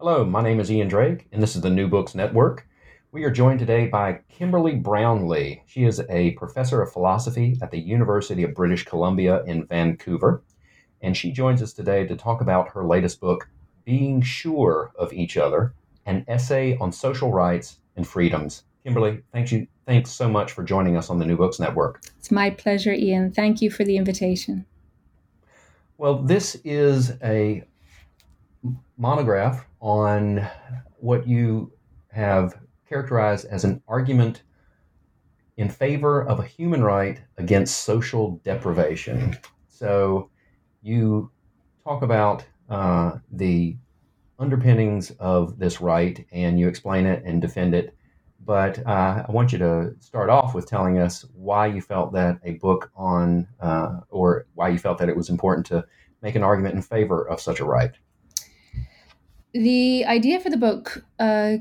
Hello, my name is Ian Drake, and this is the New Books Network. We are joined today by Kimberly Brownlee. She is a professor of philosophy at the University of British Columbia in Vancouver, and she joins us today to talk about her latest book, Being Sure of Each Other, an essay on social rights and freedoms. Kimberly, thank you. Thanks so much for joining us on the New Books Network. It's my pleasure, Ian. Thank you for the invitation. Well, this is a monograph on what you have characterized as an argument in favor of a human right against social deprivation. So you talk about uh, the underpinnings of this right and you explain it and defend it. But uh, I want you to start off with telling us why you felt that a book on, uh, or why you felt that it was important to make an argument in favor of such a right the idea for the book uh,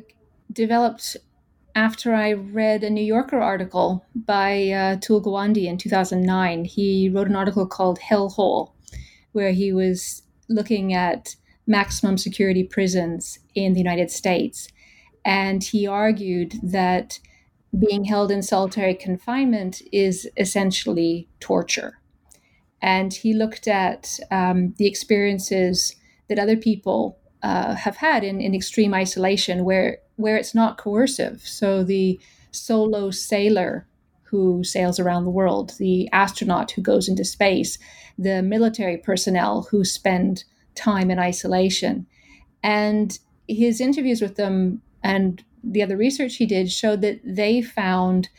developed after I read a New Yorker article by uh, Gawande in 2009. He wrote an article called Hellhole, where he was looking at maximum security prisons in the United States. And he argued that being held in solitary confinement is essentially torture. And he looked at um, the experiences that other people uh, have had in, in extreme isolation where where it's not coercive. So the solo sailor who sails around the world, the astronaut who goes into space, the military personnel who spend time in isolation. And his interviews with them and the other research he did showed that they found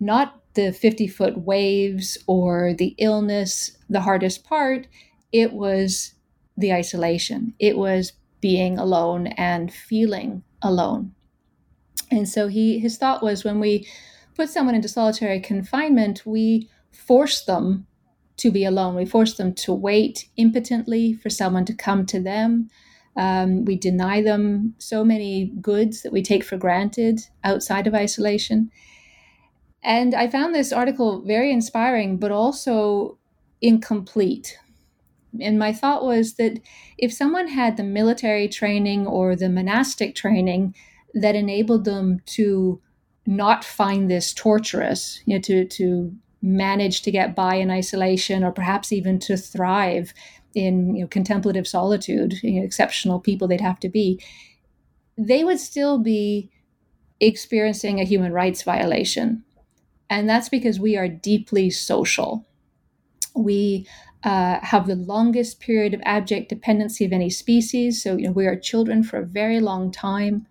not the 50 foot waves or the illness the hardest part, it was the isolation. It was being alone and feeling alone. And so he his thought was when we put someone into solitary confinement, we force them to be alone. We force them to wait impotently for someone to come to them. Um, we deny them so many goods that we take for granted outside of isolation. And I found this article very inspiring, but also incomplete and my thought was that if someone had the military training or the monastic training that enabled them to not find this torturous, you know, to, to manage to get by in isolation or perhaps even to thrive in you know, contemplative solitude, you know, exceptional people they'd have to be, they would still be experiencing a human rights violation. And that's because we are deeply social. We uh, have the longest period of abject dependency of any species. So, you know, we are children for a very long time.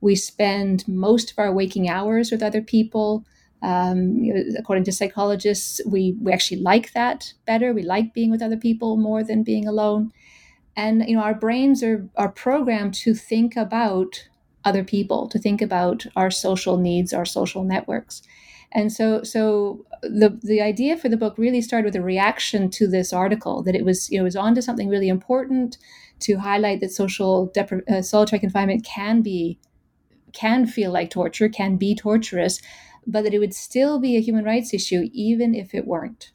We spend most of our waking hours with other people. Um, you know, according to psychologists, we, we actually like that better. We like being with other people more than being alone. And you know, our brains are are programmed to think about other people, to think about our social needs, our social networks. And so, so the the idea for the book really started with a reaction to this article that it was you know it was onto something really important to highlight that social depri- uh, solitary confinement can be can feel like torture, can be torturous, but that it would still be a human rights issue even if it weren't.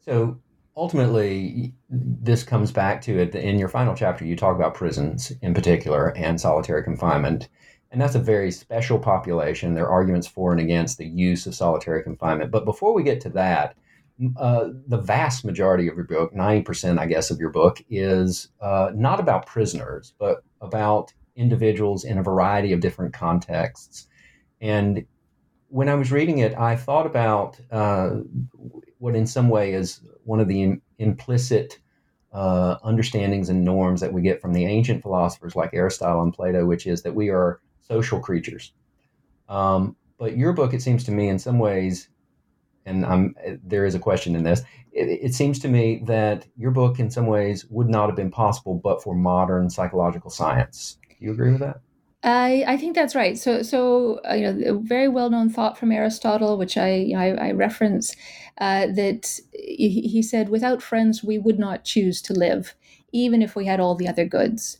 So ultimately, this comes back to it. In your final chapter, you talk about prisons in particular and solitary confinement. And that's a very special population. There are arguments for and against the use of solitary confinement. But before we get to that, uh, the vast majority of your book, 90%, I guess, of your book, is uh, not about prisoners, but about individuals in a variety of different contexts. And when I was reading it, I thought about uh, what, in some way, is one of the implicit uh, understandings and norms that we get from the ancient philosophers like Aristotle and Plato, which is that we are social creatures. Um, but your book, it seems to me, in some ways, and I'm, there is a question in this. It, it, seems to me that your book, in some ways, would not have been possible but for modern psychological science. Do you agree with that? I, I think that's right. So, so uh, you know, a very well-known thought from Aristotle, which I, you know, I, I reference, uh, that he, he said, "Without friends, we would not choose to live, even if we had all the other goods."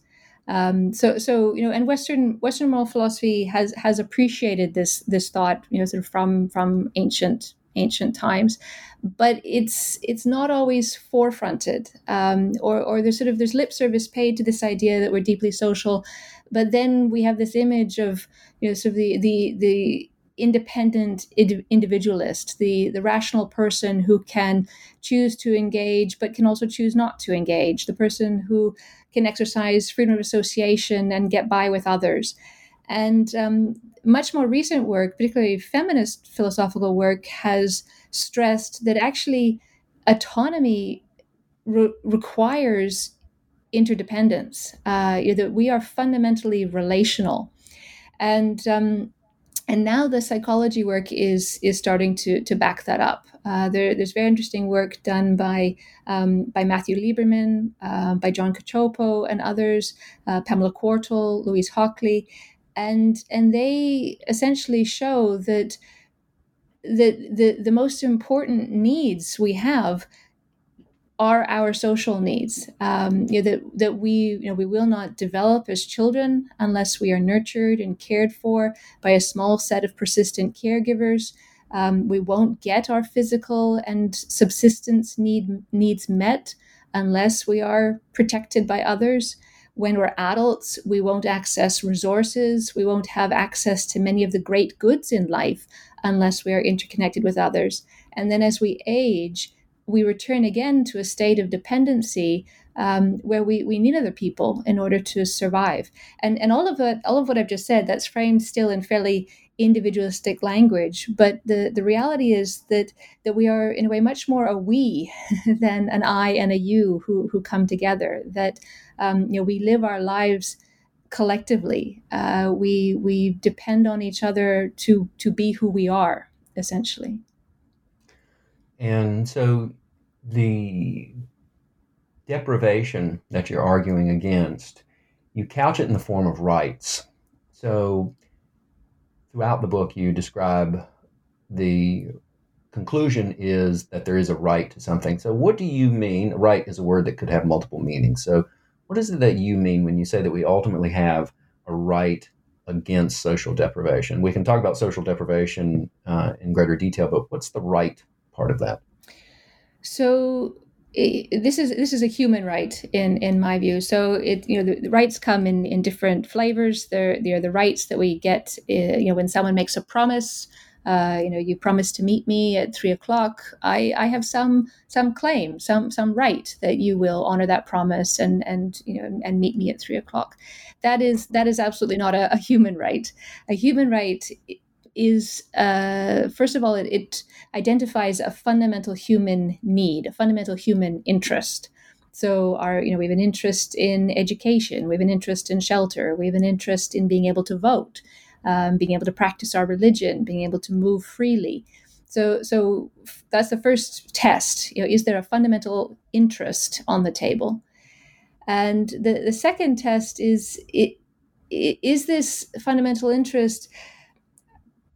Um, so, so you know, and Western Western moral philosophy has has appreciated this this thought, you know, sort of from from ancient ancient times, but it's it's not always forefronted, um, or or there's sort of there's lip service paid to this idea that we're deeply social, but then we have this image of you know sort of the the the independent individualist, the, the rational person who can choose to engage but can also choose not to engage, the person who can exercise freedom of association and get by with others. And um, much more recent work, particularly feminist philosophical work, has stressed that actually autonomy re- requires interdependence, uh, that we are fundamentally relational. And um, and now the psychology work is is starting to to back that up. Uh, there, there's very interesting work done by um, by Matthew Lieberman, uh, by John Cacioppo, and others, uh, Pamela Qualter, Louise Hawkley, and and they essentially show that that the the most important needs we have are our social needs. Um, you know, that that we you know we will not develop as children unless we are nurtured and cared for by a small set of persistent caregivers. Um, we won't get our physical and subsistence need needs met unless we are protected by others. When we're adults, we won't access resources. We won't have access to many of the great goods in life unless we are interconnected with others. And then as we age, we return again to a state of dependency um, where we, we need other people in order to survive. And and all of that, all of what I've just said, that's framed still in fairly individualistic language. But the, the reality is that that we are in a way much more a we than an I and a you who who come together. That um, you know we live our lives collectively. Uh, we we depend on each other to to be who we are essentially. And so the deprivation that you're arguing against, you couch it in the form of rights. So throughout the book, you describe the conclusion is that there is a right to something. So, what do you mean? Right is a word that could have multiple meanings. So, what is it that you mean when you say that we ultimately have a right against social deprivation? We can talk about social deprivation uh, in greater detail, but what's the right part of that? So this is this is a human right in in my view. So it you know the, the rights come in in different flavors. They're they're the rights that we get. Uh, you know when someone makes a promise. Uh, you know, you promise to meet me at three o'clock. I, I have some some claim, some some right that you will honor that promise and and you know and meet me at three o'clock. That is that is absolutely not a, a human right. A human right is uh, first of all it, it, identifies a fundamental human need a fundamental human interest. So our you know we have an interest in education we have an interest in shelter we have an interest in being able to vote um, being able to practice our religion being able to move freely. So so that's the first test you know is there a fundamental interest on the table? And the, the second test is it, is this fundamental interest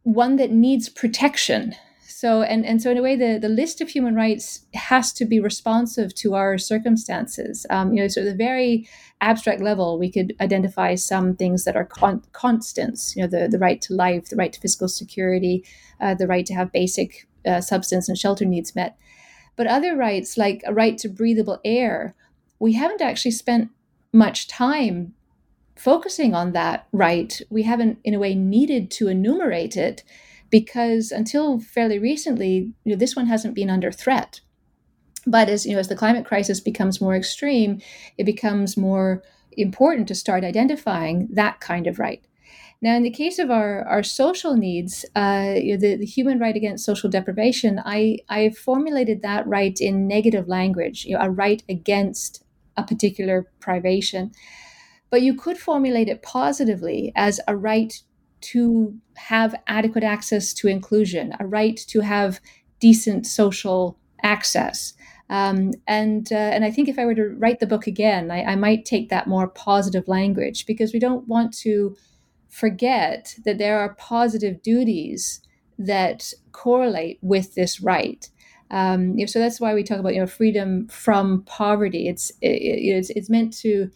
one that needs protection. So, and, and so in a way, the, the list of human rights has to be responsive to our circumstances. Um, you know, so at the very abstract level, we could identify some things that are con- constants. You know, the, the right to life, the right to physical security, uh, the right to have basic uh, substance and shelter needs met. But other rights, like a right to breathable air, we haven't actually spent much time focusing on that right, we haven't, in a way, needed to enumerate it because until fairly recently, you know, this one hasn't been under threat. But as you know, as the climate crisis becomes more extreme, it becomes more important to start identifying that kind of right. Now, in the case of our, our social needs, uh, you know, the, the, human right against social deprivation, I, I formulated that right in negative language, you know, a right against a particular privation. But you could formulate it positively as a right to have adequate access to inclusion, a right to have decent social access. Um, and uh, and I think if I were to write the book again, I, I, might take that more positive language because we don't want to forget that there are positive duties that correlate with this right. Um, so that's why we talk about you know freedom from poverty. It's it, it's, it's meant to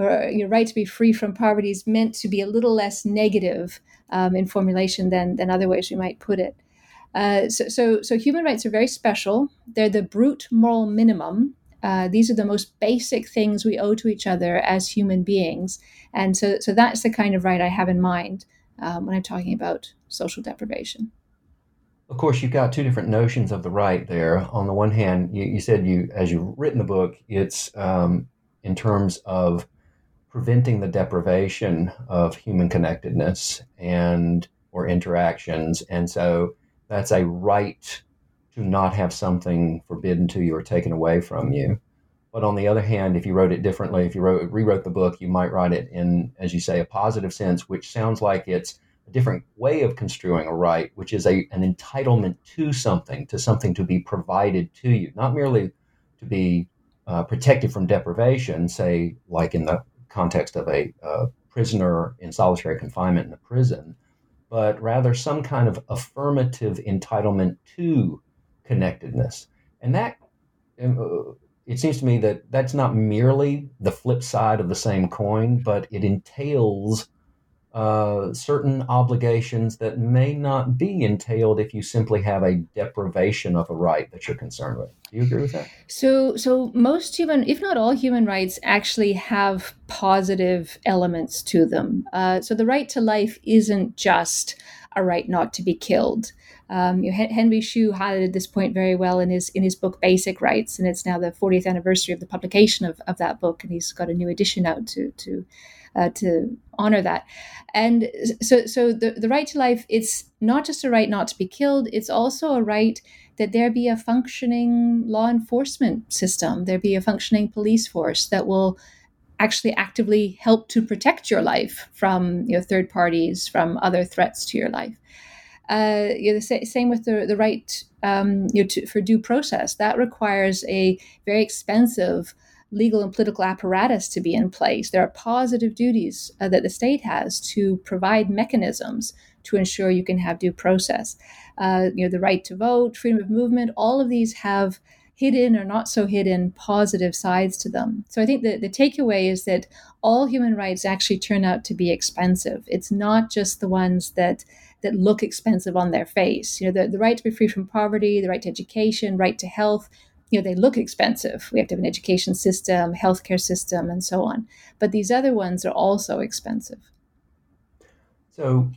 or your right to be free from poverty is meant to be a little less negative um, in formulation than than other ways we might put it. Uh, so, so, so human rights are very special. They're the brute moral minimum. Uh, these are the most basic things we owe to each other as human beings, and so, so that's the kind of right I have in mind um, when I'm talking about social deprivation. Of course, you've got two different notions of the right there. On the one hand, you, you said you, as you've written the book, it's um, in terms of preventing the deprivation of human connectedness and or interactions, and so that's a right to not have something forbidden to you or taken away from you. But on the other hand, if you wrote it differently, if you wrote, rewrote the book, you might write it in, as you say, a positive sense, which sounds like it's a different way of construing a right, which is a, an entitlement to something, to something to be provided to you, not merely to be uh, protected from deprivation, say, like in the context of a uh, prisoner in solitary confinement in a prison, but rather some kind of affirmative entitlement to connectedness. And that, um, it seems to me that that's not merely the flip side of the same coin, but it entails uh, certain obligations that may not be entailed if you simply have a deprivation of a right that you're concerned with. Do you agree with that? So, so most human, if not all human rights, actually have positive elements to them. Uh, so the right to life isn't just a right not to be killed. Um, Henry Shue highlighted this point very well in his in his book Basic Rights, and it's now the 40th anniversary of the publication of, of that book, and he's got a new edition out to to uh, to honor that. And so, so the, the right to life, it's not just a right not to be killed, it's also a right that there be a functioning law enforcement system, there be a functioning police force that will actually actively help to protect your life from you know, third parties, from other threats to your life. Uh, you know, the same with the, the right um, you know, to, for due process. That requires a very expensive legal and political apparatus to be in place. There are positive duties uh, that the state has to provide mechanisms to ensure you can have due process. Uh, you know, the right to vote, freedom of movement, all of these have hidden or not so hidden positive sides to them. So I think the, the takeaway is that all human rights actually turn out to be expensive. It's not just the ones that that look expensive on their face. You know, the, the right to be free from poverty, the right to education, right to health, you know they look expensive. We have to have an education system healthcare system and so on. But these other ones are also expensive. So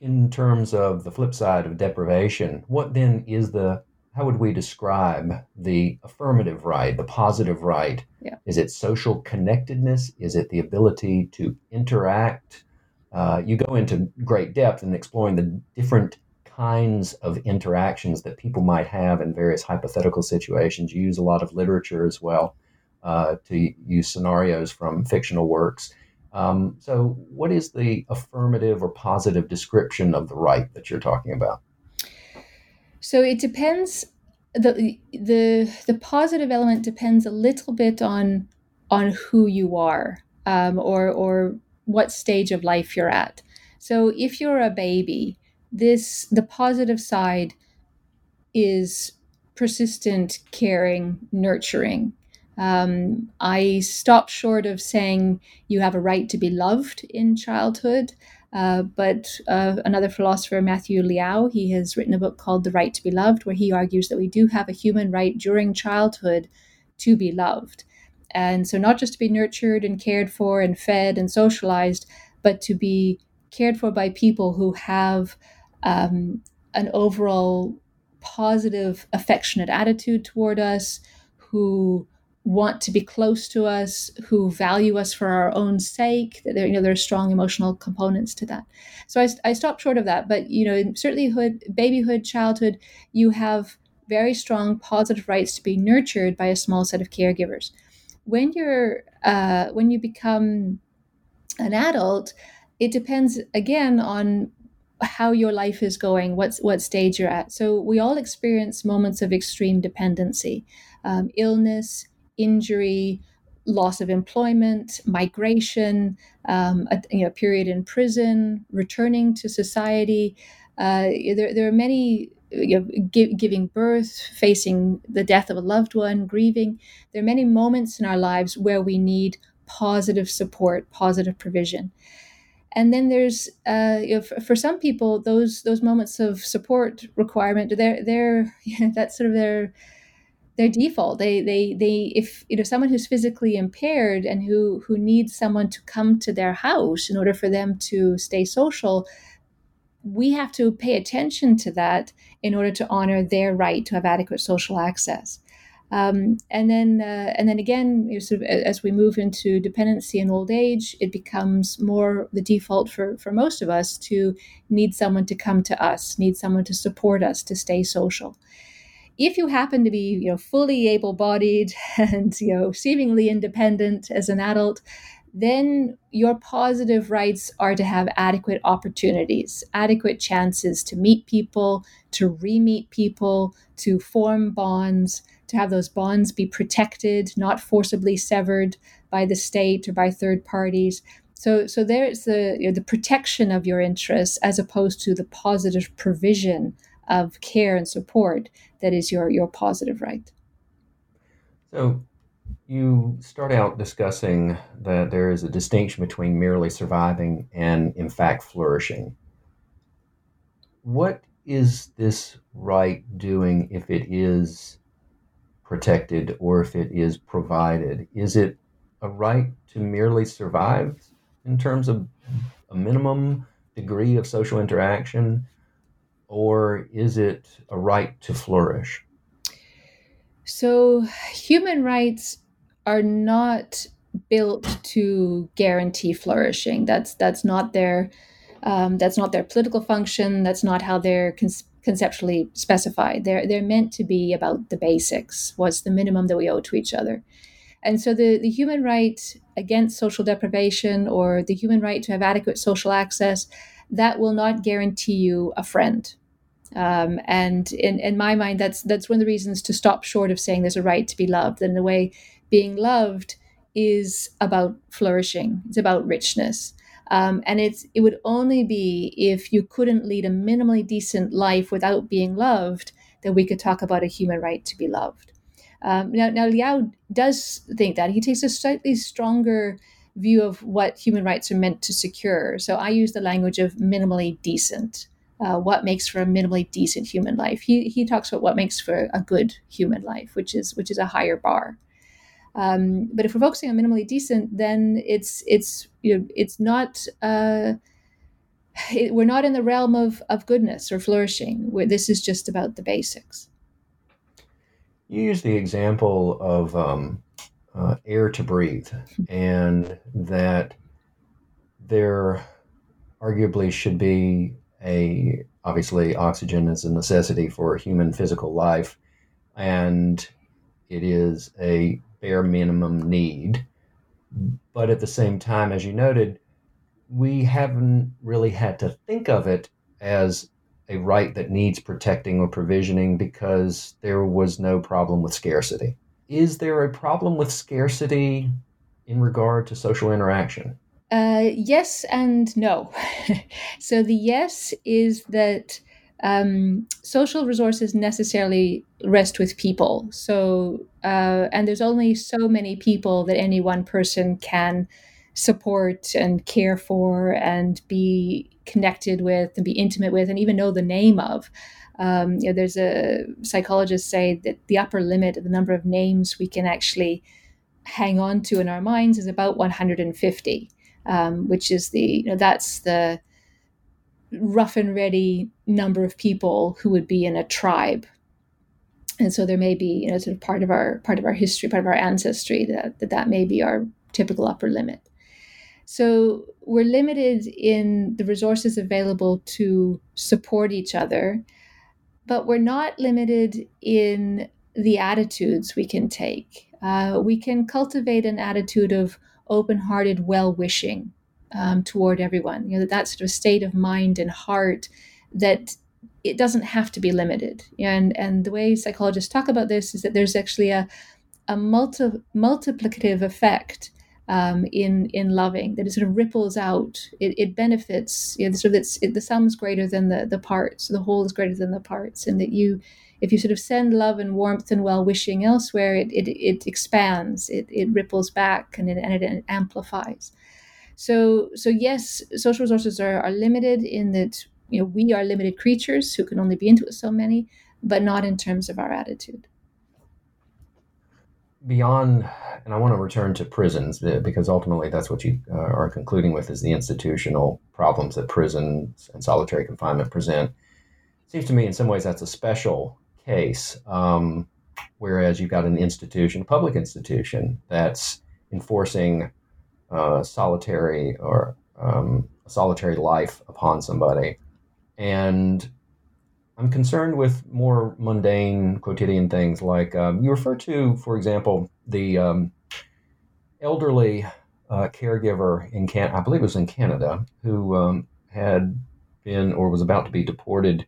in terms of the flip side of deprivation what then is the how would we describe the affirmative right the positive right? Yeah. is it social connectedness? Is it the ability to interact? Uh, you go into great depth in exploring the different kinds of interactions that people might have in various hypothetical situations. You use a lot of literature as well uh, to use scenarios from fictional works. Um, so, what is the affirmative or positive description of the right that you're talking about? So it depends. the the The positive element depends a little bit on on who you are um, or or what stage of life you're at. So if you're a baby, this the positive side is persistent caring nurturing. Um, i stop short of saying you have a right to be loved in childhood uh, but uh, another philosopher matthew liao he has written a book called the right to be loved where he argues that we do have a human right during childhood to be loved. And so not just to be nurtured and cared for and fed and socialized but to be cared for by people who have um, an overall positive, affectionate attitude toward us, who want to be close to us, who value us for our own sake. There, you know, there are strong emotional components to that. So I, I stopped short of that. But you know, certainly hood, babyhood, childhood, you have very strong positive rights to be nurtured by a small set of caregivers. When you're uh, when you become an adult, it depends again on how your life is going, what's what stage you're at. So we all experience moments of extreme dependency, um, illness, injury, loss of employment, migration, um, a you know, period in prison, returning to society. Uh, there, there are many you know, giving birth, facing the death of a loved one, grieving. There are many moments in our lives where we need positive support, positive provision. And then there's, uh, you know, for, for, some people, those those moments of support requirement, they're they're that's sort of their their default. They they they if you know someone who's physically impaired and who who needs someone to come to their house in order for them to stay social, we have to pay attention to that in order to honor their right to have adequate social access. Um, and then, uh, and then again, you know, sort of as we move into dependency and old age, it becomes more the default for for most of us to need someone to come to us, need someone to support us to stay social. If you happen to be, you know, fully able-bodied and you know seemingly independent as an adult, then your positive rights are to have adequate opportunities, adequate chances to meet people, to re meet people, to form bonds, to have those bonds be protected, not forcibly severed by the state or by third parties. So, so there's the you know, the protection of your interests as opposed to the positive provision of care and support that is your your positive right. So, you start out discussing that there is a distinction between merely surviving and, in fact, flourishing. What is this right doing if it is protected or if it is provided? Is it a right to merely survive in terms of a minimum degree of social interaction, or is it a right to flourish? So, human rights are not built to guarantee flourishing. That's that's not their um, that's not their political function. That's not how they're con- conceptually specified. They're they're meant to be about the basics. What's the minimum that we owe to each other? And so the, the human right against social deprivation or the human right to have adequate social access, that will not guarantee you a friend. Um, and in, in my mind, that's that's one of the reasons to stop short of saying there's a right to be loved. And the way being loved is about flourishing. It's about richness. Um, and it's it would only be if you couldn't lead a minimally decent life without being loved that we could talk about a human right to be loved. Um, now, now Liao does think that he takes a slightly stronger view of what human rights are meant to secure. So I use the language of minimally decent. Uh, what makes for a minimally decent human life? He he talks about what makes for a good human life, which is which is a higher bar. Um, but if we're focusing on minimally decent, then it's it's you know, it's not uh, it, we're not in the realm of of goodness or flourishing. Where this is just about the basics. You use the example of um, uh, air to breathe, and that there arguably should be a obviously oxygen is a necessity for human physical life, and it is a bare minimum need. But at the same time, as you noted, we haven't really had to think of it as a right that needs protecting or provisioning because there was no problem with scarcity. Is there a problem with scarcity in regard to social interaction? Uh, yes and no. so the yes is that um, social resources necessarily rest with people. So, uh, and there's only so many people that any one person can support and care for and be connected with and be intimate with and even know the name of. Um, you know, there's a psychologist say that the upper limit of the number of names we can actually hang on to in our minds is about 150, um, which is the you know that's the rough and ready number of people who would be in a tribe. And so there may be you know sort of part of our part of our history part of our ancestry that that, that may be our typical upper limit. So we're limited in the resources available to support each other but we're not limited in the attitudes we can take. Uh, we can cultivate an attitude of open-hearted well-wishing um, toward everyone. You know that that sort of state of mind and heart that it doesn't have to be limited. And and the way psychologists talk about this is that there's actually a a multi, multiplicative effect um, in in loving that it sort of ripples out. It, it benefits. You know, sort of it's it, the sum's greater than the the parts. The whole is greater than the parts, and that you. If you sort of send love and warmth and well wishing elsewhere, it, it, it expands, it, it ripples back, and it, and it amplifies. So, so yes, social resources are, are limited in that you know we are limited creatures who can only be into so many, but not in terms of our attitude beyond, and I want to return to prisons because ultimately that's what you uh, are concluding with is the institutional problems that prisons and solitary confinement present. It seems to me in some ways that's a special case, um, whereas you've got an institution, public institution, that's enforcing uh, solitary or um, solitary life upon somebody. And I'm concerned with more mundane, quotidian things like um, you refer to, for example, the um, elderly uh, caregiver in Can I believe it was in Canada who um, had been or was about to be deported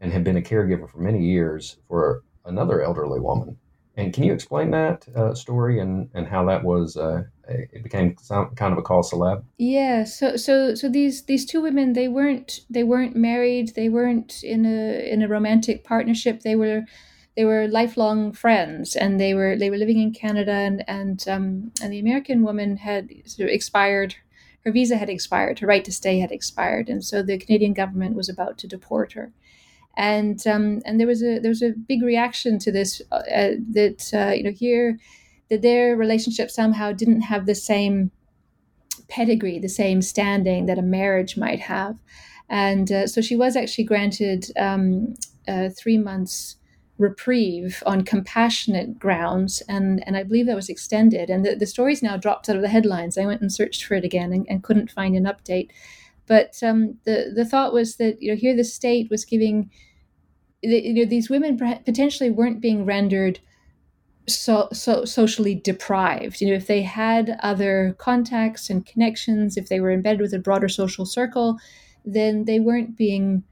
and had been a caregiver for many years for another elderly woman. And can you explain that uh, story and, and how that was uh, it became some kind of a cause celeb. Yeah. So so so these these two women they weren't they weren't married. They weren't in a in a romantic partnership. They were they were lifelong friends, and they were they were living in Canada, and and um, and the American woman had sort of expired. Her visa had expired. Her right to stay had expired, and so the Canadian government was about to deport her and um, and there was a there was a big reaction to this uh, that uh, you know here that their relationship somehow didn't have the same pedigree, the same standing that a marriage might have. And uh, so she was actually granted um, three months reprieve on compassionate grounds, and, and I believe that was extended. And the, the story's now dropped out of the headlines. I went and searched for it again and, and couldn't find an update. But um, the the thought was that you know here the state was giving you know these women potentially weren't being rendered so, so socially deprived. You know, if they had other contacts and connections, if they were embedded with a broader social circle, then they weren't being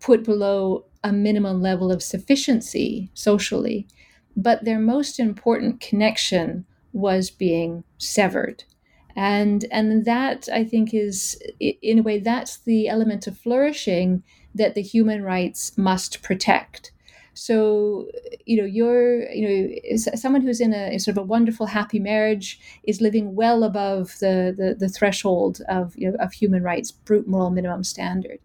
put below a minimum level of sufficiency socially. But their most important connection was being severed. And, and that I think is, in a way, that's the element of flourishing that the human rights must protect so, you know, you're, you know, someone who's in a sort of a wonderful, happy marriage is living well above the the, the threshold of you know, of human rights, brute moral minimum standard.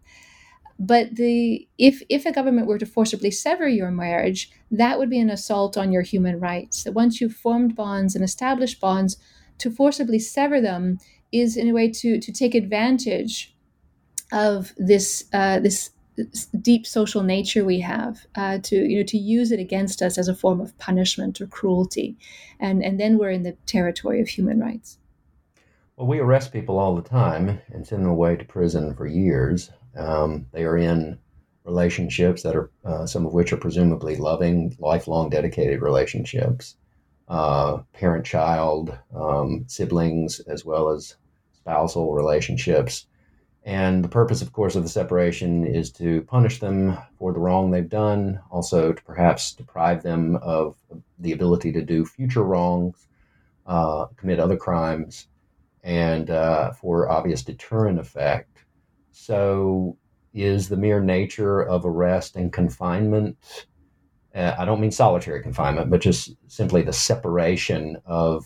But the if if a government were to forcibly sever your marriage, that would be an assault on your human rights. That once you've formed bonds and established bonds, to forcibly sever them is in a way to to take advantage of this uh, this deep social nature we have uh, to you know to use it against us as a form of punishment or cruelty. And and then we're in the territory of human rights. Well we arrest people all the time and send them away to prison for years. Um, they are in relationships that are uh, some of which are presumably loving lifelong dedicated relationships uh, parent child um, siblings as well as spousal relationships and the purpose, of course, of the separation is to punish them for the wrong they've done, also to perhaps deprive them of the ability to do future wrongs, uh, commit other crimes, and uh, for obvious deterrent effect. So, is the mere nature of arrest and confinement, uh, I don't mean solitary confinement, but just simply the separation of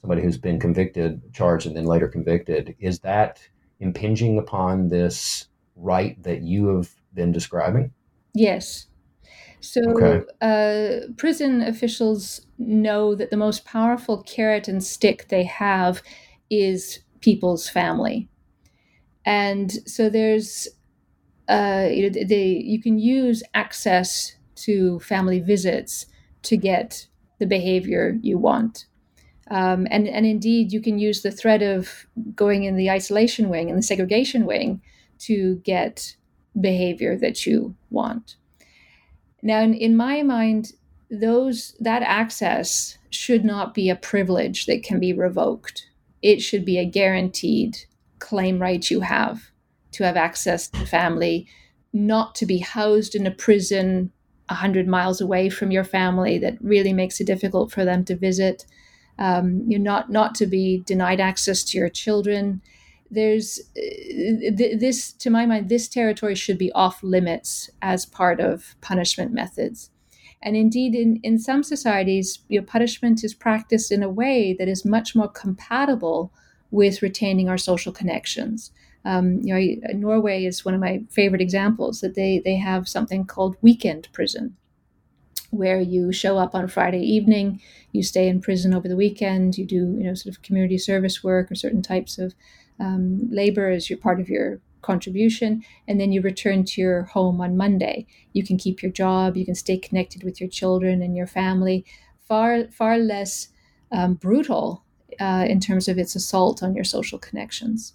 somebody who's been convicted, charged, and then later convicted, is that impinging upon this right that you have been describing? Yes. So, okay. uh, prison officials know that the most powerful carrot and stick they have is people's family. And so there's, uh, you know, they, you can use access to family visits to get the behavior you want. Um, and, and indeed, you can use the threat of going in the isolation wing and the segregation wing to get behavior that you want. Now, in, in my mind, those that access should not be a privilege that can be revoked. It should be a guaranteed claim right you have to have access to family, not to be housed in a prison 100 miles away from your family that really makes it difficult for them to visit. Um, you're not not to be denied access to your children. There's uh, th- this, to my mind, this territory should be off limits as part of punishment methods. And indeed, in, in some societies, your punishment is practiced in a way that is much more compatible with retaining our social connections. Um, you know, Norway is one of my favorite examples that they they have something called weekend prison, where you show up on Friday evening, you stay in prison over the weekend, you do you know sort of community service work or certain types of um, labor as your part of your contribution, and then you return to your home on Monday. You can keep your job, you can stay connected with your children and your family. Far far less um, brutal uh, in terms of its assault on your social connections.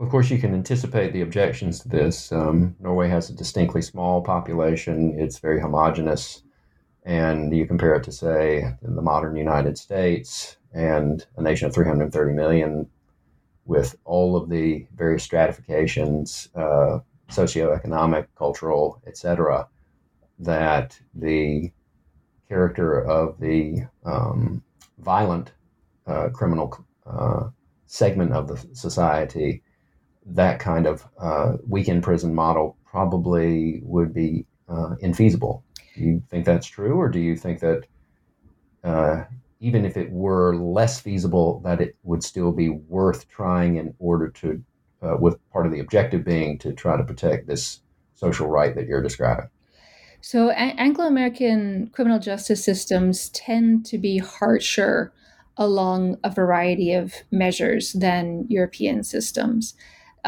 Of course, you can anticipate the objections to this. Um, Norway has a distinctly small population, it's very homogenous. And you compare it to, say, the modern United States and a nation of 330 million with all of the various stratifications, uh, socioeconomic, cultural, etc., that the character of the um, violent uh, criminal uh, segment of the society that kind of uh, weekend prison model probably would be uh, infeasible. Do you think that's true, or do you think that uh, even if it were less feasible, that it would still be worth trying in order to, uh, with part of the objective being to try to protect this social right that you're describing? So, Anglo American criminal justice systems tend to be harsher along a variety of measures than European systems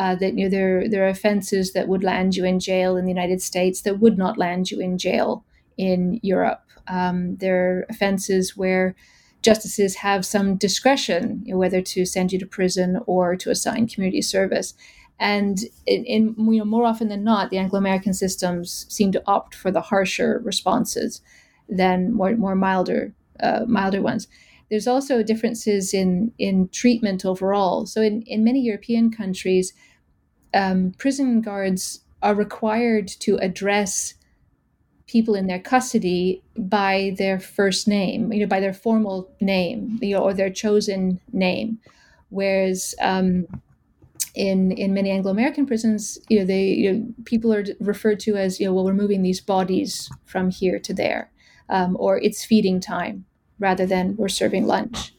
uh, that you know there there are offenses that would land you in jail in the United States that would not land you in jail in Europe. Um, there are offenses where justices have some discretion you know, whether to send you to prison or to assign community service. And in, in, you know more often than not, the Anglo-American systems seem to opt for the harsher responses than more more milder uh, milder ones. There's also differences in in treatment overall. So in, in many European countries, um, prison guards are required to address people in their custody by their first name, you know, by their formal name, you know, or their chosen name. Whereas um, in in many Anglo-American prisons, you know, they you know, people are referred to as, you know, well, we're moving these bodies from here to there, um, or it's feeding time, rather than we're serving lunch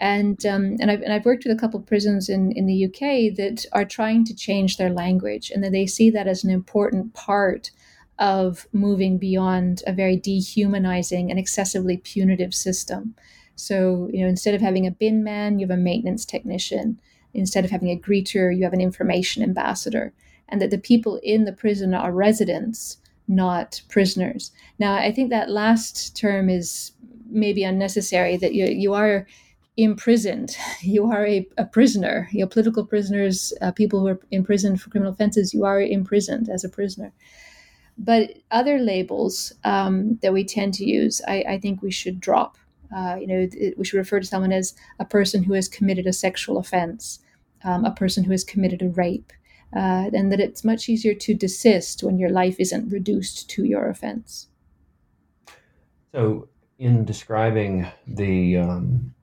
and um, and I've and I've worked with a couple of prisons in in the UK that are trying to change their language, and that they see that as an important part of moving beyond a very dehumanizing and excessively punitive system. So you know, instead of having a bin man, you have a maintenance technician. Instead of having a greeter, you have an information ambassador, and that the people in the prison are residents, not prisoners. Now, I think that last term is maybe unnecessary. That you you are imprisoned. You are a, a prisoner. You're political prisoners, uh, people who are imprisoned for criminal offenses. You are imprisoned as a prisoner. But other labels um, that we tend to use, I, I think we should drop. Uh, you know, it, we should refer to someone as a person who has committed a sexual offense, um, a person who has committed a rape, uh, and that it's much easier to desist when your life isn't reduced to your offense. So, in describing the um,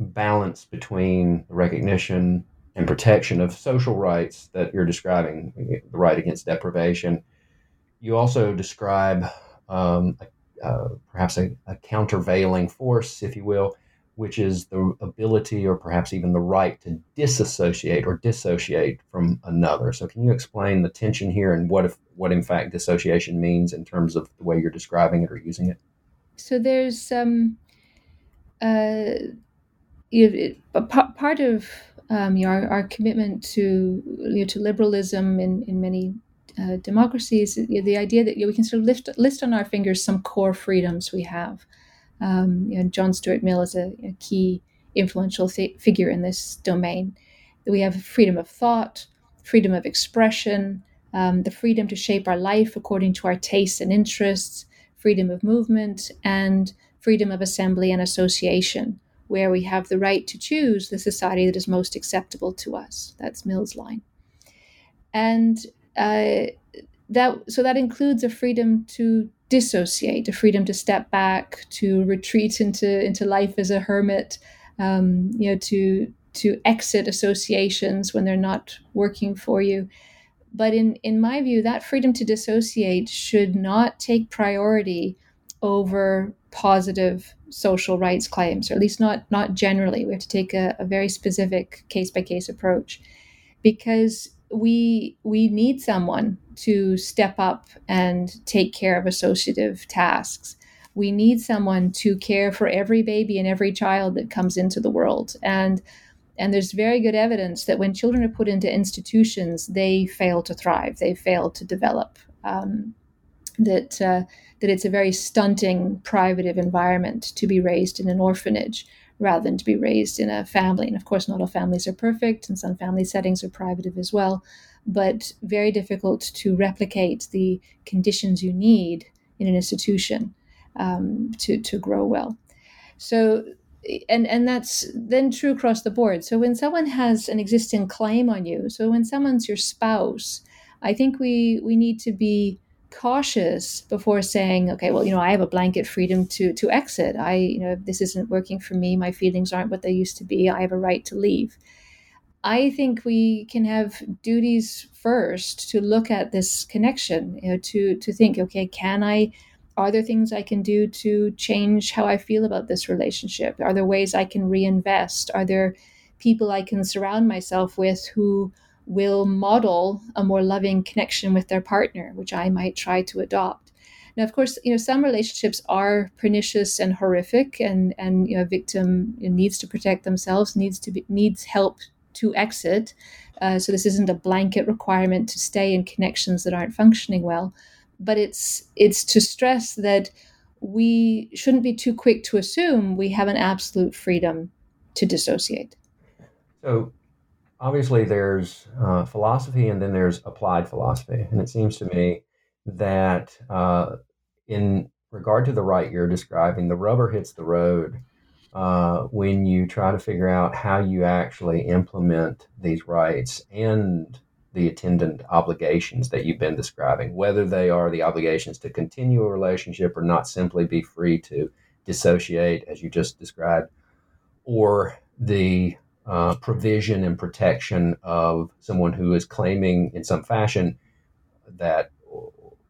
balance between recognition and protection of social rights that you're describing, the right against deprivation. You also describe um, uh, perhaps a, a, countervailing force, if you will, which is the ability or perhaps even the right to disassociate or dissociate from another. So, can you explain the tension here and what if what in fact dissociation means in terms of the way you're describing it or using it? So, there's um, uh, it, part of um, you know, our, our, commitment to you know, to liberalism in in many uh, democracies, you know, the idea that you know, we can sort of lift list on our fingers some core freedoms we have. Um, you know, John Stuart Mill is a, a key influential th- figure in this domain. We have freedom of thought, freedom of expression, um, the freedom to shape our life according to our tastes and interests, freedom of movement, and freedom of assembly and association where we have the right to choose the society that is most acceptable to us. That's Mill's line. And uh, that so that includes a freedom to dissociate, a freedom to step back, to retreat into into life as a hermit, um, you know, to to exit associations when they're not working for you. But in in my view, that freedom to dissociate should not take priority over positive social rights claims, or at least not not generally. We have to take a, a very specific case by case approach because we we need someone to step up and take care of associative tasks. We need someone to care for every baby and every child that comes into the world. And and there's very good evidence that when children are put into institutions, they fail to thrive. They fail to develop. Um, that uh, that it's a very stunting privative environment to be raised in an orphanage rather than to be raised in a family. And of course, not all families are perfect, and some family settings are privative as well, but very difficult to replicate the conditions you need in an institution um, to, to grow well. So, and, and that's then true across the board. So, when someone has an existing claim on you, so when someone's your spouse, I think we, we need to be cautious before saying, okay, well, you know, I have a blanket freedom to to exit. I, you know, this isn't working for me. My feelings aren't what they used to be. I have a right to leave. I think we can have duties first to look at this connection, you know, to to think, okay, can I are there things I can do to change how I feel about this relationship? Are there ways I can reinvest? Are there people I can surround myself with who will model a more loving connection with their partner, which I might try to adopt. Now, of course, you know some relationships are pernicious and horrific, and and you know, a victim needs to protect themselves, needs to be, needs help to exit. Uh, so this isn't a blanket requirement to stay in connections that aren't functioning well, but it's it's to stress that we shouldn't be too quick to assume we have an absolute freedom to dissociate. So obviously there's uh, philosophy and then there's applied philosophy. And it seems to me that uh, in regard to the right you're describing, the rubber hits the road uh, when you try to figure out how you actually implement these rights and the attendant obligations that you've been describing, whether they are the obligations to continue a relationship or not simply be free to dissociate, as you just described, or the uh, provision and protection of someone who is claiming in some fashion that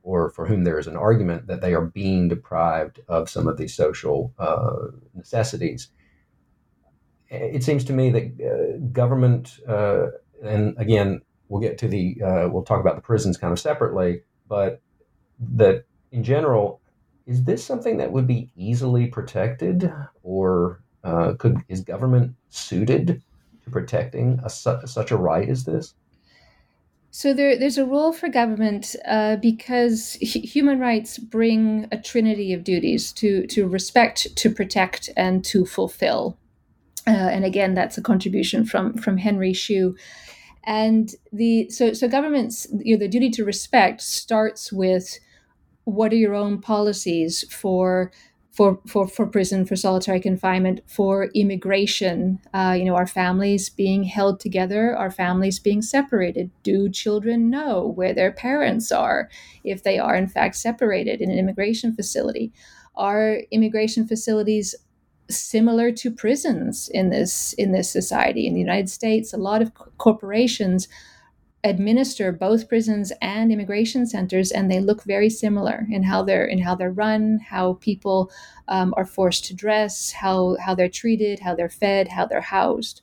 or for whom there is an argument that they are being deprived of some of these social uh, necessities. It seems to me that uh, government, uh, and again, we'll get to the, uh, we'll talk about the prisons kind of separately, but that in general, is this something that would be easily protected or uh, could is government suited to protecting a, such a right as this? So there, there's a role for government uh, because h- human rights bring a trinity of duties to to respect, to protect, and to fulfill. Uh, and again, that's a contribution from from Henry Shue. And the so so governments, you know, the duty to respect starts with what are your own policies for for, for, for prison, for solitary confinement, for immigration, uh, you know, our families being held together, our families being separated. Do children know where their parents are if they are, in fact, separated in an immigration facility? Are immigration facilities similar to prisons in this in this society in the United States? A lot of corporations administer both prisons and immigration centers and they look very similar in how they're in how they're run how people um, are forced to dress how how they're treated how they're fed how they're housed.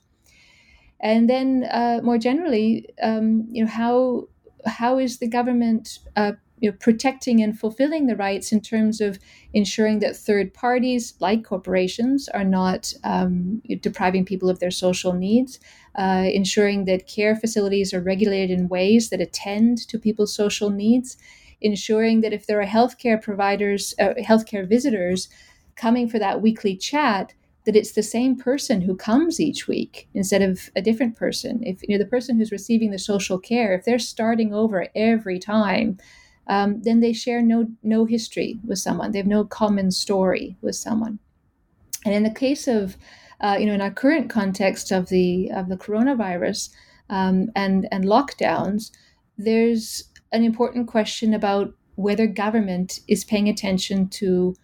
And then uh, more generally um, you know how how is the government uh, you know, protecting and fulfilling the rights in terms of ensuring that third parties, like corporations, are not um, depriving people of their social needs, uh, ensuring that care facilities are regulated in ways that attend to people's social needs, ensuring that if there are healthcare providers, uh, healthcare visitors coming for that weekly chat, that it's the same person who comes each week instead of a different person. If you know the person who's receiving the social care, if they're starting over every time, um, then they share no no history with someone. They have no common story with someone. And in the case of uh, you know, in our current context of the of the coronavirus um, and and lockdowns, there's an important question about whether government is paying attention to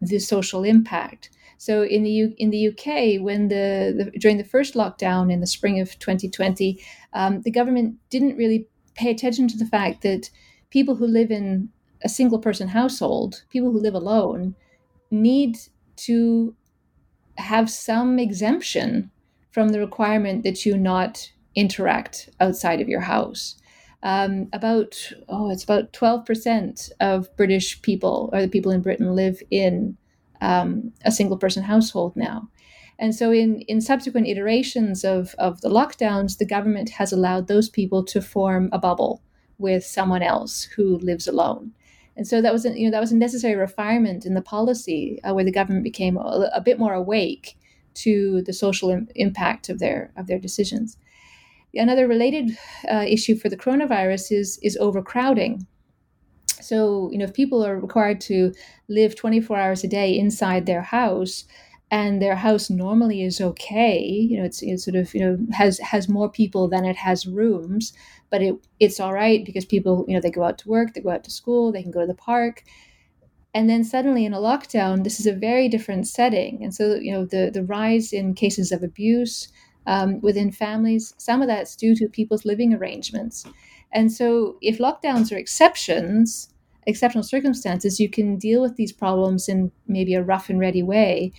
the social impact. So in the U- in the UK, when the, the, during the first lockdown in the spring of 2020, um, the government didn't really pay attention to the fact that people who live in a single person household, people who live alone, need to have some exemption from the requirement that you not interact outside of your house. Um, about oh, it's about twelve percent of British people or the people in Britain live in um, a single person household now. And so, in, in subsequent iterations of, of the lockdowns, the government has allowed those people to form a bubble with someone else who lives alone. And so that was a, you know that was a necessary refinement in the policy uh, where the government became a, a, bit more awake to the social Im- impact of their of their decisions. Another related uh, issue for the coronavirus is is overcrowding. So you know if people are required to live 24 hours a day inside their house, and their house normally is okay. You know it's, sort of you know has has more people than it has rooms but it it's all right because people you know they go out to work they go out to school they can go to the park. And then suddenly in a lockdown this is a very different setting. And so you know the the rise in cases of abuse um, within families some of that's due to people's living arrangements. And so if lockdowns are exceptions exceptional circumstances you can deal with these problems in maybe a rough and ready way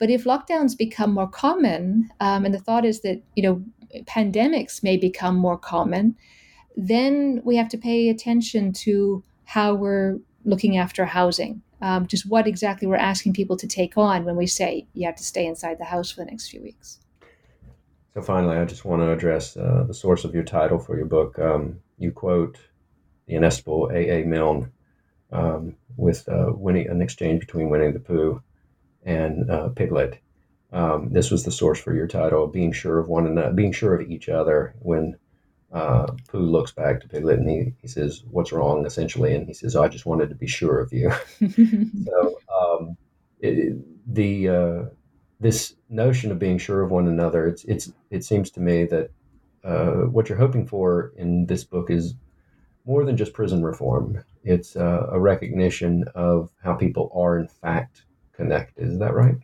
but if lockdowns become more common, um, and the thought is that you know pandemics may become more common, then we have to pay attention to how we're looking after housing. Um, just what exactly we're asking people to take on when we say you have to stay inside the house for the next few weeks. So finally, I just want to address uh, the source of your title for your book. Um, you quote the inestimable A. A. Milne um, with uh, winning an exchange between Winnie the Pooh and uh, Piglet. Um, this was the source for your title, being sure of one another, being sure of each other. When uh, Pooh looks back to Piglet and he, he says, "What's wrong?" Essentially, and he says, "I just wanted to be sure of you." so um, it, the uh, this notion of being sure of one another, it's it's it seems to me that uh, what you're hoping for in this book is more than just prison reform. It's uh, a recognition of how people are in fact connected. Is that right?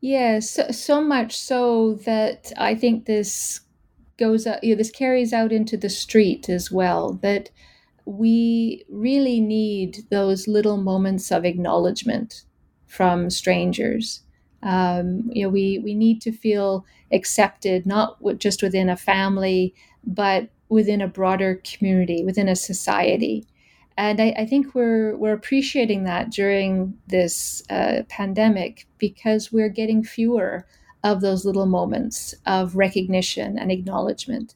Yes, so, so much so that I think this goes out, you know, this carries out into the street as well. That we really need those little moments of acknowledgement from strangers. Um, you know, we we need to feel accepted, not just within a family, but within a broader community, within a society and I, I, think we're we're appreciating that during this uh, pandemic because we're getting fewer of those little moments of recognition and acknowledgement.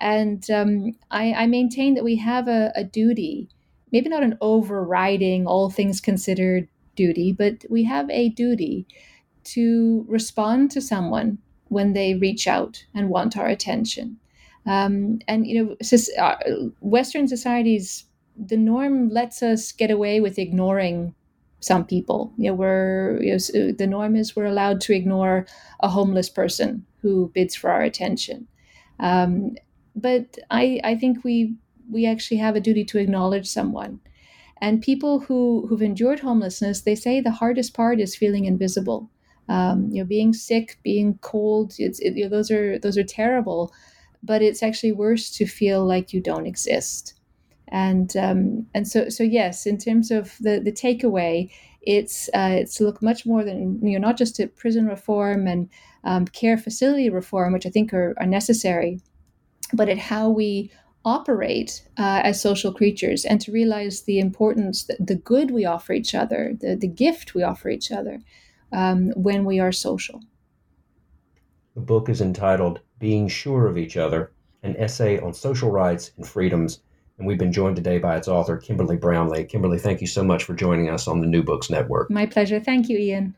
And um, I, I, maintain that we have a, a, duty, maybe not an overriding, all things considered duty, but we have a duty to respond to someone when they reach out and want our attention. Um, and you know, uh, Western societies the norm lets us get away with ignoring some people. You know, we're you know, the norm is we're allowed to ignore a homeless person who bids for our attention. Um, but I, I think we we actually have a duty to acknowledge someone. And people who who've endured homelessness, they say the hardest part is feeling invisible. Um, you know, being sick, being cold, it's it, you know, those are those are terrible. But it's actually worse to feel like you don't exist and um, and so so yes, in terms of the the takeaway, it's uh, it's look much more than you know not just at prison reform and um, care facility reform, which I think are, are necessary, but at how we operate uh, as social creatures and to realize the importance, the, the good we offer each other, the, the gift we offer each other um, when we are social. The book is entitled Being Sure of Each Other, an essay on social rights and freedoms and we've been joined today by its author, Kimberly Brownlee. Kimberly, thank you so much for joining us on the New Books Network. My pleasure. Thank you, Ian.